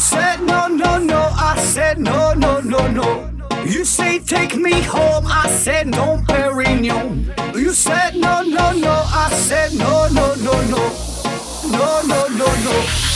said no, no, no. I said no, no, no, no. You say take me home. I said no, Perignon. You said no, no, no. I said no, no, no, no. No, no, no, no.